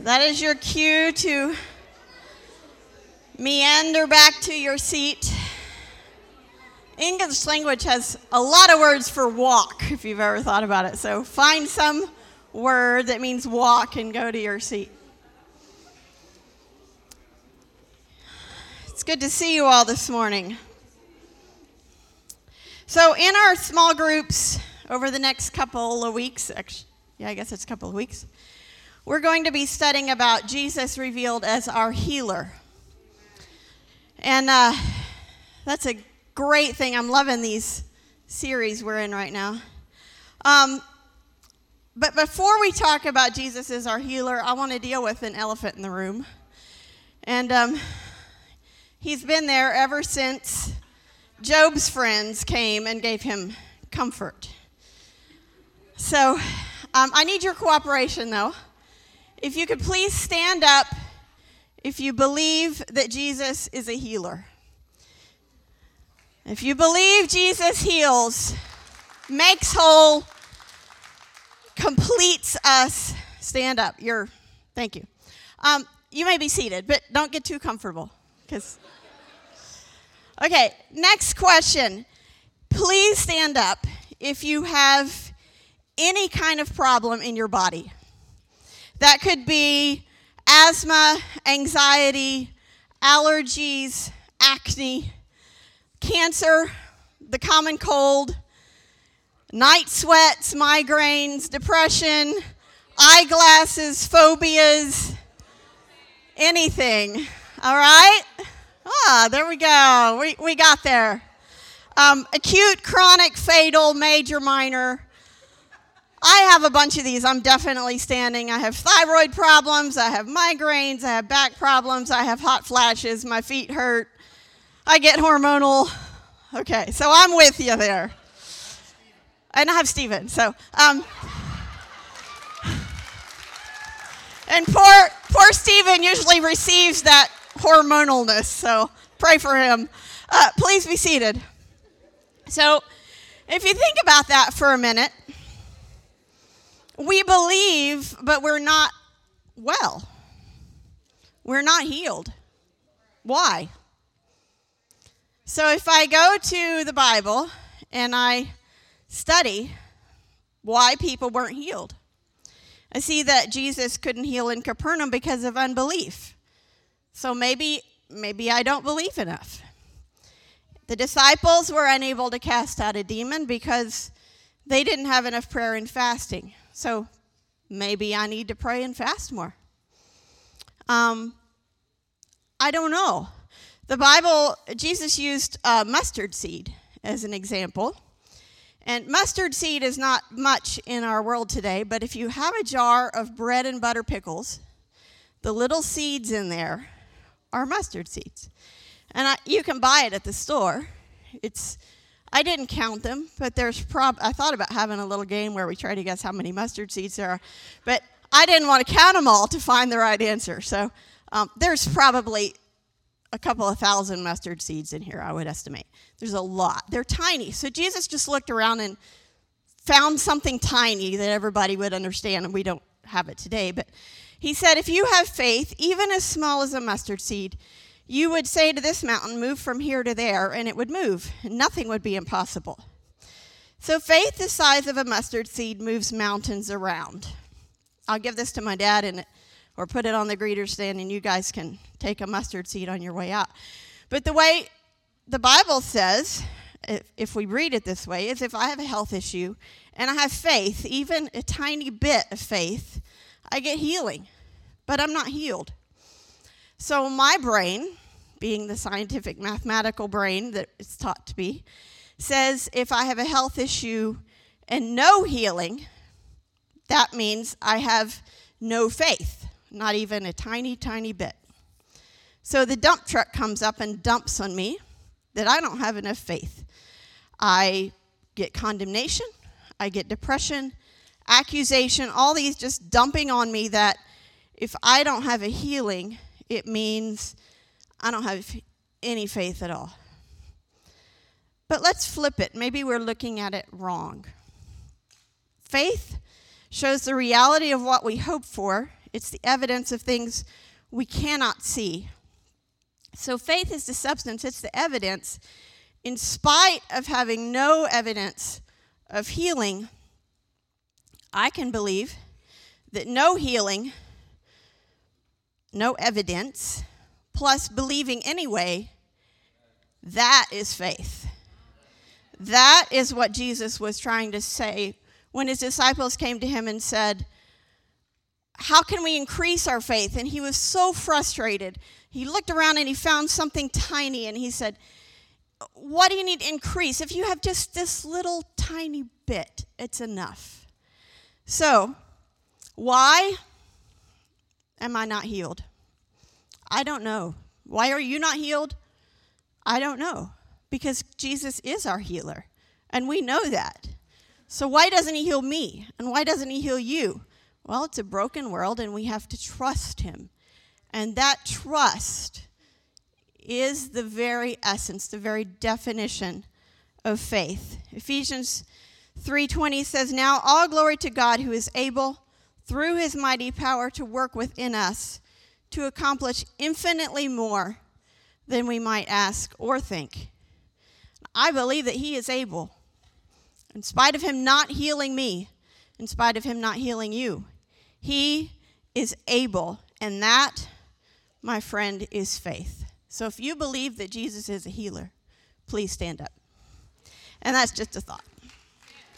That is your cue to meander back to your seat. English language has a lot of words for walk, if you've ever thought about it. So find some word that means walk and go to your seat. It's good to see you all this morning. So, in our small groups over the next couple of weeks, actually, yeah, I guess it's a couple of weeks, we're going to be studying about Jesus revealed as our healer. And uh, that's a great thing. I'm loving these series we're in right now. Um, but before we talk about Jesus as our healer, I want to deal with an elephant in the room. And um, he's been there ever since Job's friends came and gave him comfort. So um, I need your cooperation, though. If you could please stand up if you believe that Jesus is a healer. If you believe Jesus heals, makes whole, completes us, stand up. You're, thank you. Um, you may be seated, but don't get too comfortable because. Okay, next question. Please stand up if you have any kind of problem in your body. That could be asthma, anxiety, allergies, acne, cancer, the common cold, night sweats, migraines, depression, eyeglasses, phobias, anything. All right? Ah, there we go. We, we got there. Um, acute, chronic, fatal, major, minor. I have a bunch of these. I'm definitely standing. I have thyroid problems. I have migraines. I have back problems. I have hot flashes. My feet hurt. I get hormonal. Okay, so I'm with you there. And I have Steven. So, um, and poor, poor Steven usually receives that hormonalness. So pray for him. Uh, please be seated. So, if you think about that for a minute, we believe, but we're not well. We're not healed. Why? So, if I go to the Bible and I study why people weren't healed, I see that Jesus couldn't heal in Capernaum because of unbelief. So maybe maybe I don't believe enough. The disciples were unable to cast out a demon because they didn't have enough prayer and fasting. So maybe I need to pray and fast more. Um, I don't know. The Bible, Jesus used uh, mustard seed as an example. And mustard seed is not much in our world today, but if you have a jar of bread and butter pickles, the little seeds in there are mustard seeds. And I, you can buy it at the store. It's I didn't count them, but there's prob I thought about having a little game where we try to guess how many mustard seeds there are, but I didn't want to count them all to find the right answer. So um, there's probably a couple of thousand mustard seeds in here, I would estimate. There's a lot. They're tiny. So Jesus just looked around and found something tiny that everybody would understand, and we don't have it today, but he said, If you have faith, even as small as a mustard seed, you would say to this mountain, Move from here to there, and it would move. Nothing would be impossible. So, faith the size of a mustard seed moves mountains around. I'll give this to my dad and or put it on the greeter stand, and you guys can take a mustard seed on your way out. But the way the Bible says, if, we read it this way, is if I have a health issue and I have faith, even a tiny bit of faith, I get healing, but I'm not healed. So my brain, being the scientific mathematical brain that it's taught to be, says if I have a health issue and no healing, that means I have no faith, not even a tiny, tiny bit. So the dump truck comes up and dumps on me that I don't have enough faith. I get condemnation, I get depression, accusation, all these just dumping on me that if I don't have a healing, it means I don't have any faith at all. But let's flip it. Maybe we're looking at it wrong. Faith shows the reality of what we hope for, it's the evidence of things we cannot see. So faith is the substance, it's the evidence. In spite of having no evidence of healing, I can believe that no healing, no evidence, plus believing anyway, that is faith. That is what Jesus was trying to say when his disciples came to him and said, How can we increase our faith? And he was so frustrated. He looked around and he found something tiny and he said, What do you need to increase? If you have just this little tiny bit, it's enough. So, why am I not healed? I don't know. Why are you not healed? I don't know because Jesus is our healer, and we know that. So, why doesn't He heal me? And why doesn't He heal you? Well, it's a broken world, and we have to trust Him. And that trust is the very essence, the very definition of faith. Ephesians 3:20 says, "Now all glory to God who is able through his mighty power to work within us to accomplish infinitely more than we might ask or think." I believe that He is able. In spite of Him not healing me, in spite of Him not healing you, He is able. And that, my friend, is faith. So if you believe that Jesus is a healer, please stand up. And that's just a thought.